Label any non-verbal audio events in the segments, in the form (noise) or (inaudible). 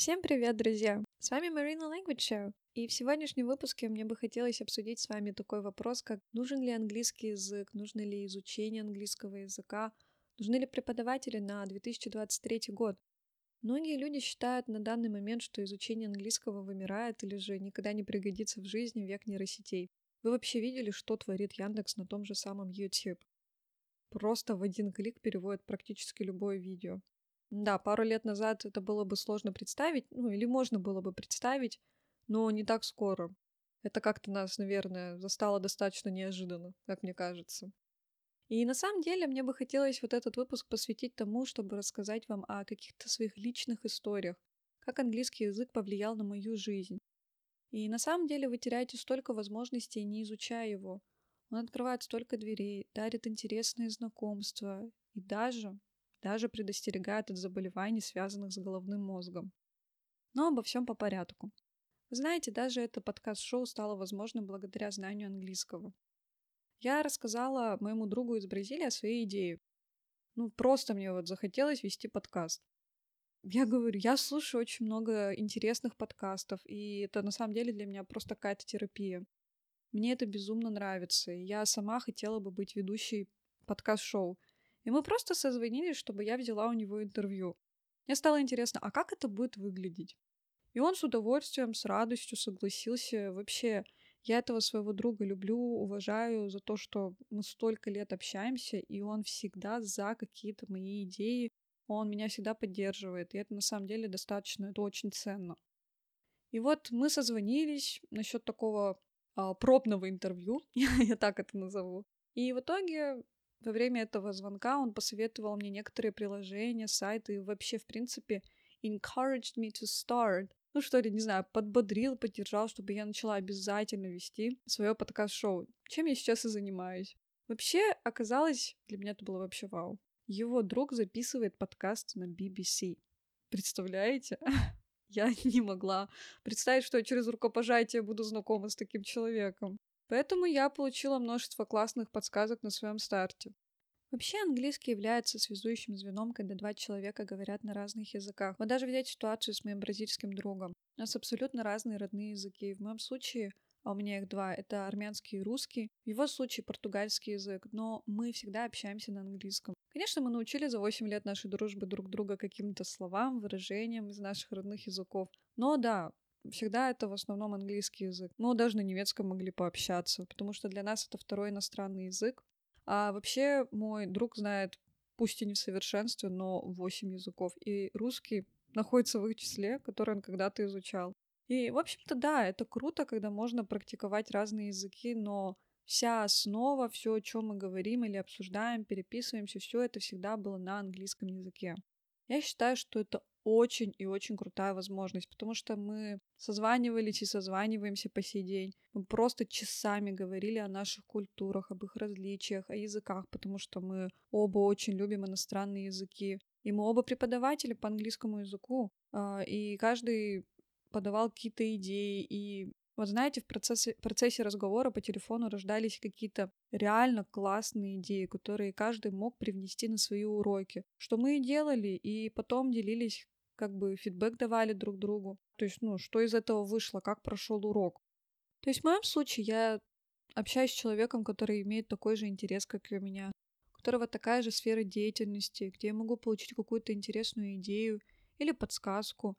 Всем привет, друзья! С вами Marina Language Show. И в сегодняшнем выпуске мне бы хотелось обсудить с вами такой вопрос, как нужен ли английский язык, нужно ли изучение английского языка, нужны ли преподаватели на 2023 год. Многие люди считают на данный момент, что изучение английского вымирает или же никогда не пригодится в жизни век нейросетей. Вы вообще видели, что творит Яндекс на том же самом YouTube? Просто в один клик переводит практически любое видео. Да, пару лет назад это было бы сложно представить, ну или можно было бы представить, но не так скоро. Это как-то нас, наверное, застало достаточно неожиданно, как мне кажется. И на самом деле мне бы хотелось вот этот выпуск посвятить тому, чтобы рассказать вам о каких-то своих личных историях, как английский язык повлиял на мою жизнь. И на самом деле вы теряете столько возможностей, не изучая его. Он открывает столько дверей, дарит интересные знакомства и даже даже предостерегает от заболеваний, связанных с головным мозгом. Но обо всем по порядку. знаете, даже это подкаст-шоу стало возможным благодаря знанию английского. Я рассказала моему другу из Бразилии о своей идее. Ну, просто мне вот захотелось вести подкаст. Я говорю, я слушаю очень много интересных подкастов, и это на самом деле для меня просто какая-то терапия. Мне это безумно нравится, и я сама хотела бы быть ведущей подкаст-шоу. И мы просто созвонились, чтобы я взяла у него интервью. Мне стало интересно, а как это будет выглядеть? И он с удовольствием, с радостью согласился. Вообще, я этого своего друга люблю, уважаю за то, что мы столько лет общаемся, и он всегда за какие-то мои идеи. Он меня всегда поддерживает, и это на самом деле достаточно, это очень ценно. И вот мы созвонились насчет такого а, пробного интервью, (laughs) я так это назову. И в итоге во время этого звонка он посоветовал мне некоторые приложения, сайты и вообще, в принципе, encouraged me to start. Ну что ли, не знаю, подбодрил, поддержал, чтобы я начала обязательно вести свое подкаст-шоу, чем я сейчас и занимаюсь. Вообще, оказалось, для меня это было вообще вау. Его друг записывает подкаст на BBC. Представляете? (laughs) Я не могла представить, что я через рукопожатие буду знакома с таким человеком. Поэтому я получила множество классных подсказок на своем старте. Вообще английский является связующим звеном, когда два человека говорят на разных языках. Вот даже взять ситуацию с моим бразильским другом. У нас абсолютно разные родные языки. В моем случае, а у меня их два, это армянский и русский. В его случае португальский язык, но мы всегда общаемся на английском. Конечно, мы научили за 8 лет нашей дружбы друг друга каким-то словам, выражениям из наших родных языков. Но да, всегда это в основном английский язык. Но даже на немецком могли пообщаться, потому что для нас это второй иностранный язык. А вообще мой друг знает, пусть и не в совершенстве, но 8 языков. И русский находится в их числе, который он когда-то изучал. И, в общем-то, да, это круто, когда можно практиковать разные языки, но вся основа, все, о чем мы говорим или обсуждаем, переписываемся, все это всегда было на английском языке. Я считаю, что это очень и очень крутая возможность, потому что мы созванивались и созваниваемся по сей день. Мы просто часами говорили о наших культурах, об их различиях, о языках, потому что мы оба очень любим иностранные языки. И мы оба преподаватели по английскому языку, а, и каждый подавал какие-то идеи, и вот знаете, в процессе, процессе разговора по телефону рождались какие-то реально классные идеи, которые каждый мог привнести на свои уроки. Что мы и делали, и потом делились, как бы фидбэк давали друг другу. То есть, ну, что из этого вышло, как прошел урок. То есть в моем случае я общаюсь с человеком, который имеет такой же интерес, как и у меня, у которого такая же сфера деятельности, где я могу получить какую-то интересную идею или подсказку,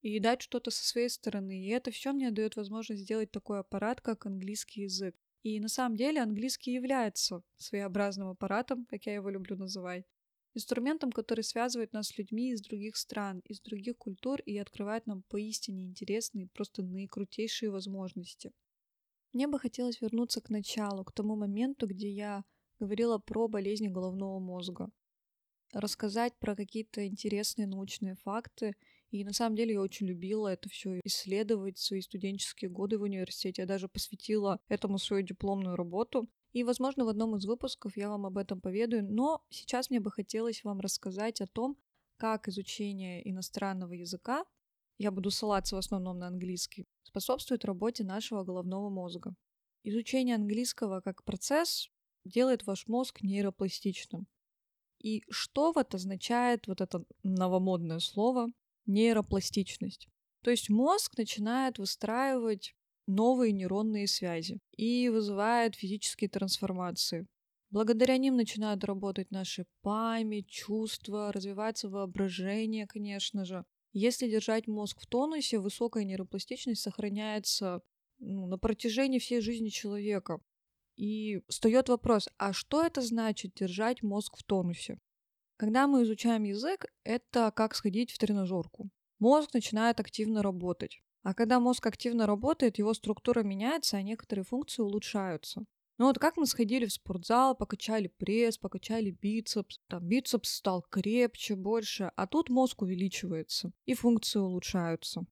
и дать что-то со своей стороны. И это все мне дает возможность сделать такой аппарат, как английский язык. И на самом деле английский является своеобразным аппаратом, как я его люблю называть, инструментом, который связывает нас с людьми из других стран, из других культур и открывает нам поистине интересные, просто наикрутейшие возможности. Мне бы хотелось вернуться к началу, к тому моменту, где я говорила про болезни головного мозга. Рассказать про какие-то интересные научные факты и на самом деле я очень любила это все исследовать, свои студенческие годы в университете. Я даже посвятила этому свою дипломную работу. И, возможно, в одном из выпусков я вам об этом поведаю, но сейчас мне бы хотелось вам рассказать о том, как изучение иностранного языка, я буду ссылаться в основном на английский, способствует работе нашего головного мозга. Изучение английского как процесс делает ваш мозг нейропластичным. И что вот означает вот это новомодное слово нейропластичность. То есть мозг начинает выстраивать новые нейронные связи и вызывает физические трансформации. Благодаря ним начинают работать наши память, чувства, развивается воображение, конечно же. Если держать мозг в тонусе, высокая нейропластичность сохраняется ну, на протяжении всей жизни человека. И встает вопрос, а что это значит держать мозг в тонусе? Когда мы изучаем язык, это как сходить в тренажерку. Мозг начинает активно работать. А когда мозг активно работает, его структура меняется, а некоторые функции улучшаются. Ну вот как мы сходили в спортзал, покачали пресс, покачали бицепс, там бицепс стал крепче, больше, а тут мозг увеличивается и функции улучшаются.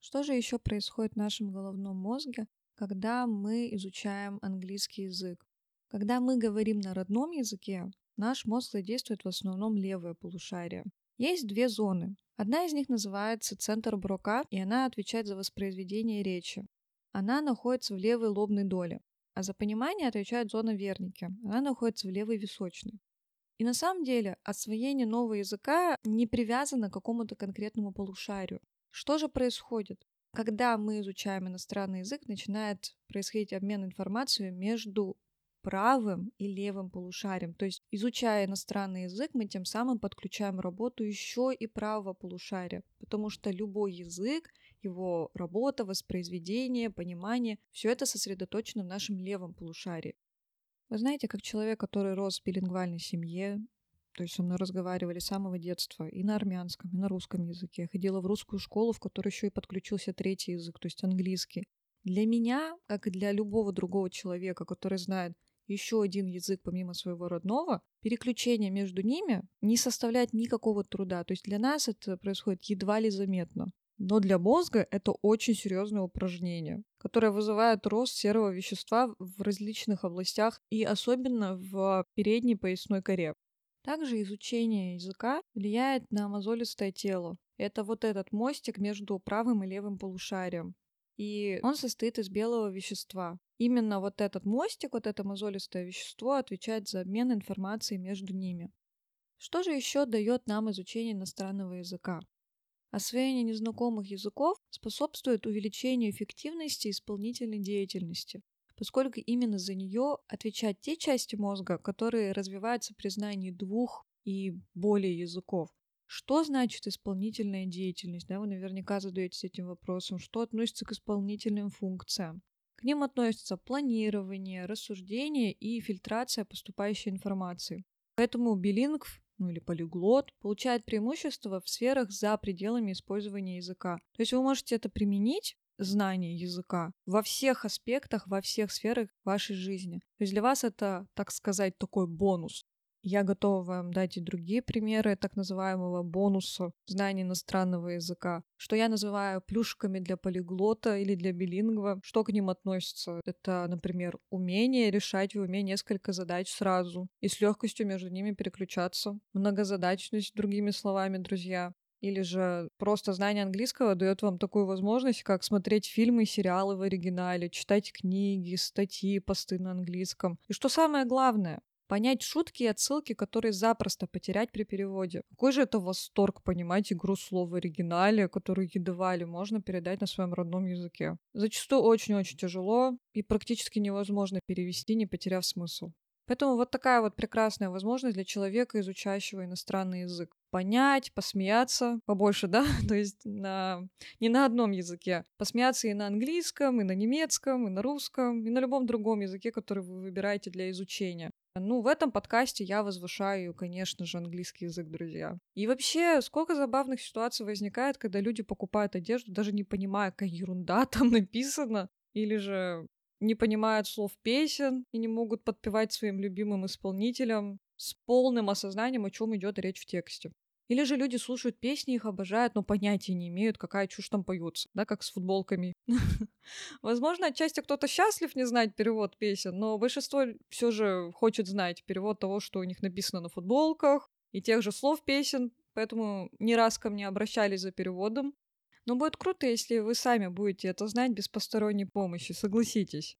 Что же еще происходит в нашем головном мозге, когда мы изучаем английский язык? Когда мы говорим на родном языке, наш мозг задействует в основном левое полушарие. Есть две зоны. Одна из них называется центр Брока, и она отвечает за воспроизведение речи. Она находится в левой лобной доле. А за понимание отвечает зона Верники. Она находится в левой височной. И на самом деле освоение нового языка не привязано к какому-то конкретному полушарию. Что же происходит? Когда мы изучаем иностранный язык, начинает происходить обмен информацией между правым и левым полушарием. То есть, изучая иностранный язык, мы тем самым подключаем работу еще и правого полушария, потому что любой язык его работа, воспроизведение, понимание, все это сосредоточено в нашем левом полушарии. Вы знаете, как человек, который рос в билингвальной семье, то есть со мной разговаривали с самого детства и на армянском, и на русском языке. Я ходила в русскую школу, в которой еще и подключился третий язык, то есть английский. Для меня, как и для любого другого человека, который знает еще один язык помимо своего родного, переключение между ними не составляет никакого труда. То есть для нас это происходит едва ли заметно. Но для мозга это очень серьезное упражнение, которое вызывает рост серого вещества в различных областях и особенно в передней поясной коре. Также изучение языка влияет на мозолистое тело. Это вот этот мостик между правым и левым полушарием. И он состоит из белого вещества. Именно вот этот мостик, вот это мозолистое вещество отвечает за обмен информацией между ними. Что же еще дает нам изучение иностранного языка? Освоение незнакомых языков способствует увеличению эффективности исполнительной деятельности, поскольку именно за нее отвечают те части мозга, которые развиваются при знании двух и более языков. Что значит исполнительная деятельность? Да, вы наверняка задаетесь этим вопросом. Что относится к исполнительным функциям? К ним относятся планирование, рассуждение и фильтрация поступающей информации. Поэтому билингв ну или полиглот, получает преимущество в сферах за пределами использования языка. То есть вы можете это применить знание языка во всех аспектах, во всех сферах вашей жизни. То есть для вас это, так сказать, такой бонус. Я готова вам дать и другие примеры так называемого бонуса знания иностранного языка, что я называю плюшками для полиглота или для билингва. Что к ним относится? Это, например, умение решать в уме несколько задач сразу и с легкостью между ними переключаться. Многозадачность, другими словами, друзья. Или же просто знание английского дает вам такую возможность, как смотреть фильмы и сериалы в оригинале, читать книги, статьи, посты на английском. И что самое главное, понять шутки и отсылки, которые запросто потерять при переводе. Какой же это восторг понимать игру слов в оригинале, которую едва ли можно передать на своем родном языке. Зачастую очень-очень тяжело и практически невозможно перевести, не потеряв смысл. Поэтому вот такая вот прекрасная возможность для человека, изучающего иностранный язык. Понять, посмеяться побольше, да, (laughs) то есть на... не на одном языке. Посмеяться и на английском, и на немецком, и на русском, и на любом другом языке, который вы выбираете для изучения. Ну, в этом подкасте я возвышаю, конечно же, английский язык, друзья. И вообще, сколько забавных ситуаций возникает, когда люди покупают одежду, даже не понимая, какая ерунда (laughs) там написана, или же не понимают слов песен и не могут подпевать своим любимым исполнителям с полным осознанием, о чем идет речь в тексте. Или же люди слушают песни, их обожают, но понятия не имеют, какая чушь там поются, да, как с футболками. (laughs) Возможно, отчасти кто-то счастлив не знать перевод песен, но большинство все же хочет знать перевод того, что у них написано на футболках, и тех же слов песен, поэтому не раз ко мне обращались за переводом. Но будет круто, если вы сами будете это знать без посторонней помощи, согласитесь.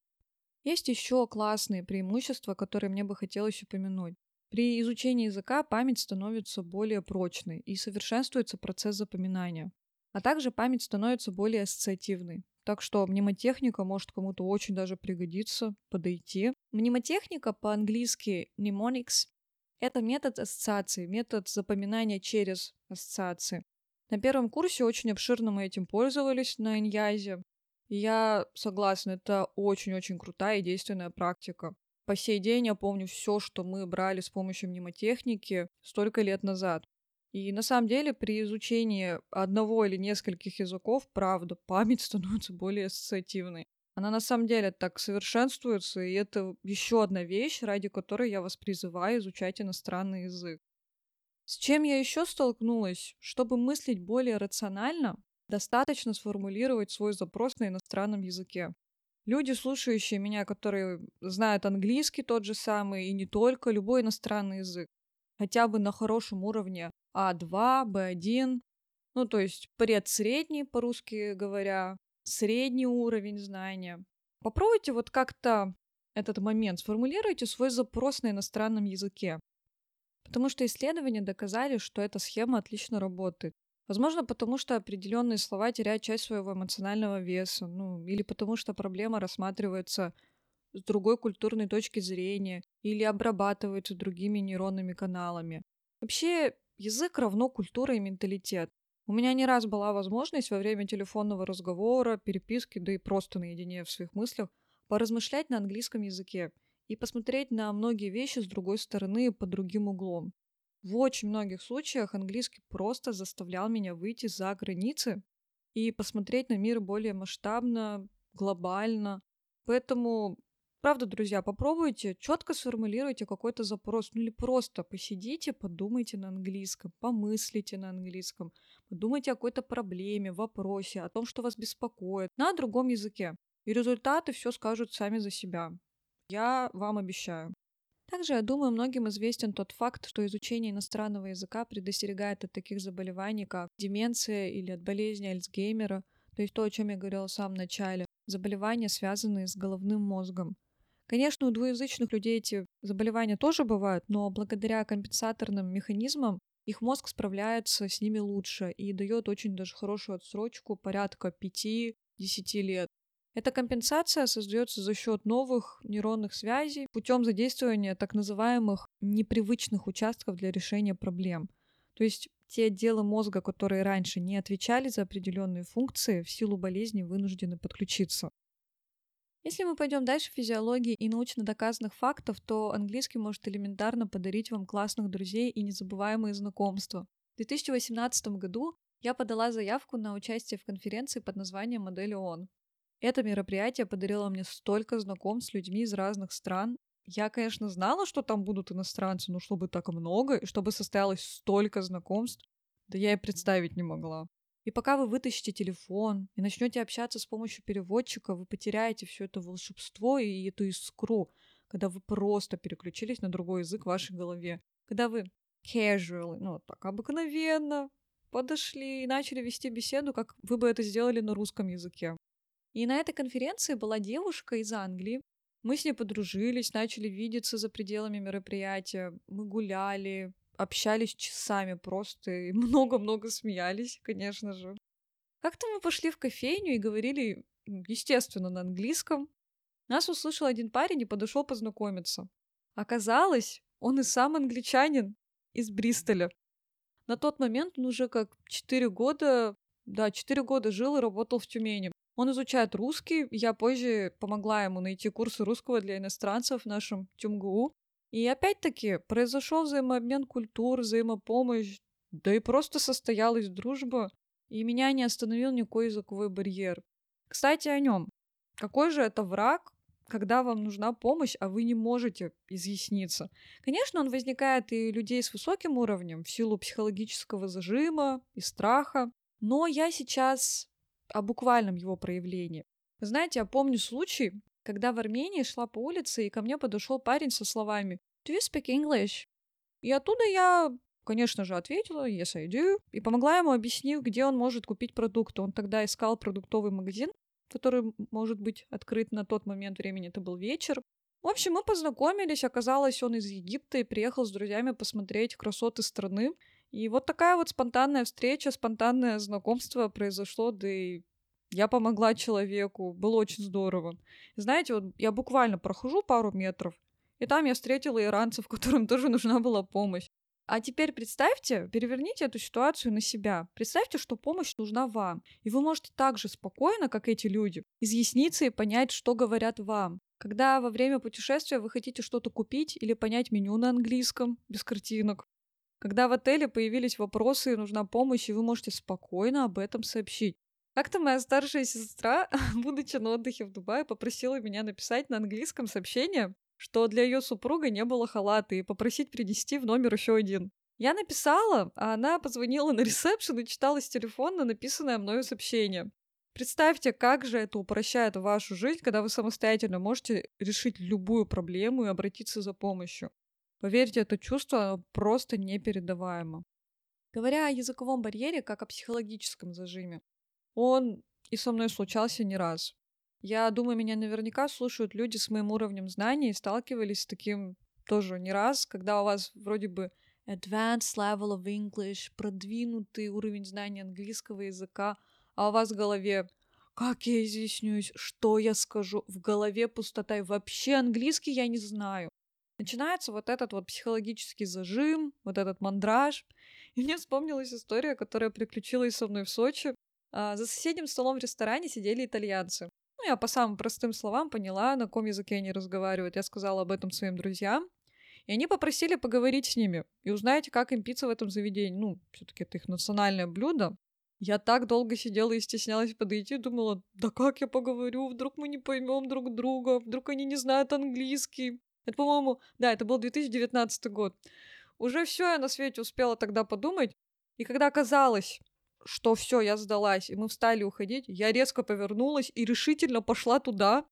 Есть еще классные преимущества, которые мне бы хотелось упомянуть. При изучении языка память становится более прочной и совершенствуется процесс запоминания. А также память становится более ассоциативной. Так что мнемотехника может кому-то очень даже пригодиться, подойти. Мнемотехника по-английски mnemonics — это метод ассоциации, метод запоминания через ассоциации. На первом курсе очень обширно мы этим пользовались на Иньязе. Я согласна, это очень-очень крутая и действенная практика. По сей день я помню все, что мы брали с помощью мнемотехники столько лет назад. И на самом деле при изучении одного или нескольких языков, правда, память (laughs) становится более ассоциативной. Она на самом деле так совершенствуется, и это еще одна вещь, ради которой я вас призываю изучать иностранный язык. С чем я еще столкнулась? Чтобы мыслить более рационально, достаточно сформулировать свой запрос на иностранном языке. Люди, слушающие меня, которые знают английский тот же самый, и не только, любой иностранный язык, хотя бы на хорошем уровне А2, Б1, ну, то есть предсредний, по-русски говоря, средний уровень знания. Попробуйте вот как-то этот момент, сформулируйте свой запрос на иностранном языке. Потому что исследования доказали, что эта схема отлично работает. Возможно, потому что определенные слова теряют часть своего эмоционального веса, ну, или потому что проблема рассматривается с другой культурной точки зрения или обрабатывается другими нейронными каналами. Вообще, язык равно культура и менталитет. У меня не раз была возможность во время телефонного разговора, переписки, да и просто наедине в своих мыслях поразмышлять на английском языке и посмотреть на многие вещи с другой стороны под другим углом. В очень многих случаях английский просто заставлял меня выйти за границы и посмотреть на мир более масштабно, глобально. Поэтому, правда, друзья, попробуйте, четко сформулируйте какой-то запрос, ну или просто посидите, подумайте на английском, помыслите на английском, подумайте о какой-то проблеме, вопросе, о том, что вас беспокоит, на другом языке. И результаты все скажут сами за себя. Я вам обещаю. Также, я думаю, многим известен тот факт, что изучение иностранного языка предостерегает от таких заболеваний, как деменция или от болезни Альцгеймера, то есть то, о чем я говорила в самом начале, заболевания, связанные с головным мозгом. Конечно, у двуязычных людей эти заболевания тоже бывают, но благодаря компенсаторным механизмам их мозг справляется с ними лучше и дает очень даже хорошую отсрочку порядка 5-10 лет. Эта компенсация создается за счет новых нейронных связей путем задействования так называемых непривычных участков для решения проблем. То есть те отделы мозга, которые раньше не отвечали за определенные функции, в силу болезни вынуждены подключиться. Если мы пойдем дальше в физиологии и научно доказанных фактов, то английский может элементарно подарить вам классных друзей и незабываемые знакомства. В 2018 году я подала заявку на участие в конференции под названием «Модель ООН». Это мероприятие подарило мне столько знакомств с людьми из разных стран. Я, конечно, знала, что там будут иностранцы, но чтобы так много, и чтобы состоялось столько знакомств, да я и представить не могла. И пока вы вытащите телефон и начнете общаться с помощью переводчика, вы потеряете все это волшебство и эту искру, когда вы просто переключились на другой язык в вашей голове. Когда вы casual, ну, так обыкновенно подошли и начали вести беседу, как вы бы это сделали на русском языке. И на этой конференции была девушка из Англии. Мы с ней подружились, начали видеться за пределами мероприятия. Мы гуляли, общались часами просто и (laughs) много-много смеялись, конечно же. Как-то мы пошли в кофейню и говорили, естественно, на английском. Нас услышал один парень и подошел познакомиться. Оказалось, он и сам англичанин из Бристоля. На тот момент он уже как 4 года, да, 4 года жил и работал в Тюмени. Он изучает русский. Я позже помогла ему найти курсы русского для иностранцев в нашем ТюмГУ. И опять-таки произошел взаимообмен культур, взаимопомощь, да и просто состоялась дружба, и меня не остановил никакой языковой барьер. Кстати, о нем. Какой же это враг, когда вам нужна помощь, а вы не можете изъясниться? Конечно, он возникает и людей с высоким уровнем в силу психологического зажима и страха, но я сейчас о буквальном его проявлении. знаете, я помню случай, когда в Армении шла по улице, и ко мне подошел парень со словами «Do you speak English?» И оттуда я, конечно же, ответила «Yes, I do», и помогла ему, объяснив, где он может купить продукты. Он тогда искал продуктовый магазин, который может быть открыт на тот момент времени, это был вечер. В общем, мы познакомились, оказалось, он из Египта и приехал с друзьями посмотреть красоты страны. И вот такая вот спонтанная встреча, спонтанное знакомство произошло, да и я помогла человеку, было очень здорово. Знаете, вот я буквально прохожу пару метров, и там я встретила иранцев, (laughs) которым тоже нужна была помощь. А теперь представьте, переверните эту ситуацию на себя. Представьте, что помощь нужна вам. И вы можете так же спокойно, как эти люди, изъясниться и понять, что говорят вам. Когда во время путешествия вы хотите что-то купить или понять меню на английском, без картинок. Когда в отеле появились вопросы и нужна помощь, и вы можете спокойно об этом сообщить. Как-то моя старшая сестра, (laughs) будучи на отдыхе в Дубае, попросила меня написать на английском сообщение, что для ее супруга не было халата, и попросить принести в номер еще один. Я написала, а она позвонила на (laughs) ресепшн и читала с телефона написанное мною сообщение. Представьте, как же это упрощает вашу жизнь, когда вы самостоятельно можете решить любую проблему и обратиться за помощью. Поверьте, это чувство просто непередаваемо. Говоря о языковом барьере как о психологическом зажиме, он и со мной случался не раз. Я думаю, меня наверняка слушают люди с моим уровнем знаний и сталкивались с таким тоже не раз, когда у вас вроде бы advanced level of English, продвинутый уровень знания английского языка, а у вас в голове как я изъяснюсь, что я скажу, в голове пустота, и вообще английский я не знаю. Начинается вот этот вот психологический зажим, вот этот мандраж. И мне вспомнилась история, которая приключилась со мной в Сочи. А, за соседним столом в ресторане сидели итальянцы. Ну, я по самым простым словам поняла, на каком языке они разговаривают. Я сказала об этом своим друзьям. И они попросили поговорить с ними и узнать, как им пицца в этом заведении. Ну, все-таки это их национальное блюдо. Я так долго сидела и стеснялась подойти, думала, да как я поговорю, вдруг мы не поймем друг друга, вдруг они не знают английский. Это, по-моему, да, это был 2019 год. Уже все я на свете успела тогда подумать. И когда оказалось, что все, я сдалась, и мы встали уходить, я резко повернулась и решительно пошла туда.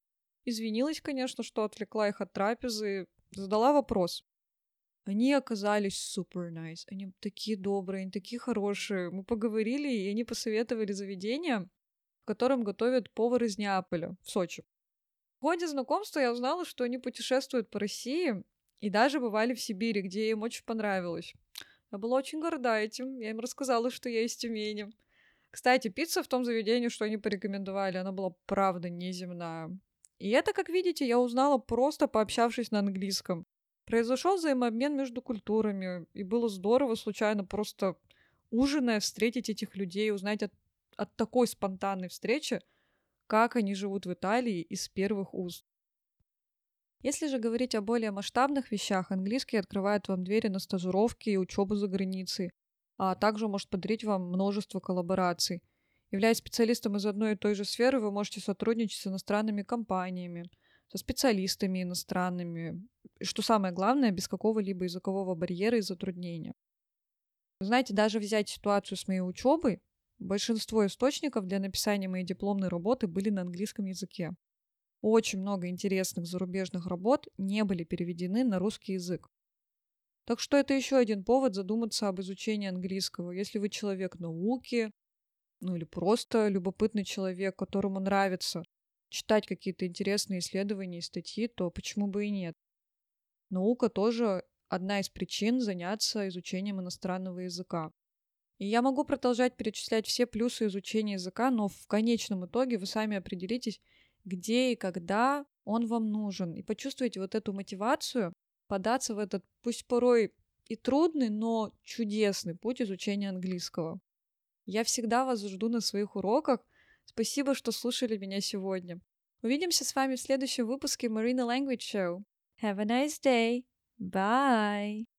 Извинилась, конечно, что отвлекла их от трапезы, задала вопрос. Они оказались супер nice, они такие добрые, они такие хорошие. Мы поговорили, и они посоветовали заведение, в котором готовят повар из Неаполя в Сочи. В ходе знакомства я узнала, что они путешествуют по России и даже бывали в Сибири, где им очень понравилось. Я была очень горда этим. Я им рассказала, что я из Тюмени. Кстати, пицца в том заведении, что они порекомендовали, она была правда неземная. И это, как видите, я узнала просто пообщавшись на английском. Произошел взаимообмен между культурами, и было здорово случайно просто ужиная встретить этих людей, узнать от, от такой спонтанной встречи, как они живут в Италии из первых уст. Если же говорить о более масштабных вещах, английский открывает вам двери на стажировки и учебу за границей, а также может подарить вам множество коллабораций. Являясь специалистом из одной и той же сферы, вы можете сотрудничать с иностранными компаниями, со специалистами иностранными, что самое главное, без какого-либо языкового барьера и затруднения. Знаете, даже взять ситуацию с моей учебой, большинство источников для написания моей дипломной работы были на английском языке. Очень много интересных зарубежных работ не были переведены на русский язык. Так что это еще один повод задуматься об изучении английского. Если вы человек науки, ну или просто любопытный человек, которому нравится читать какие-то интересные исследования и статьи, то почему бы и нет? Наука тоже одна из причин заняться изучением иностранного языка. И я могу продолжать перечислять все плюсы изучения языка, но в конечном итоге вы сами определитесь, где и когда он вам нужен. И почувствуйте вот эту мотивацию податься в этот, пусть порой и трудный, но чудесный путь изучения английского. Я всегда вас жду на своих уроках. Спасибо, что слушали меня сегодня. Увидимся с вами в следующем выпуске Marina Language Show. Have a nice day. Bye.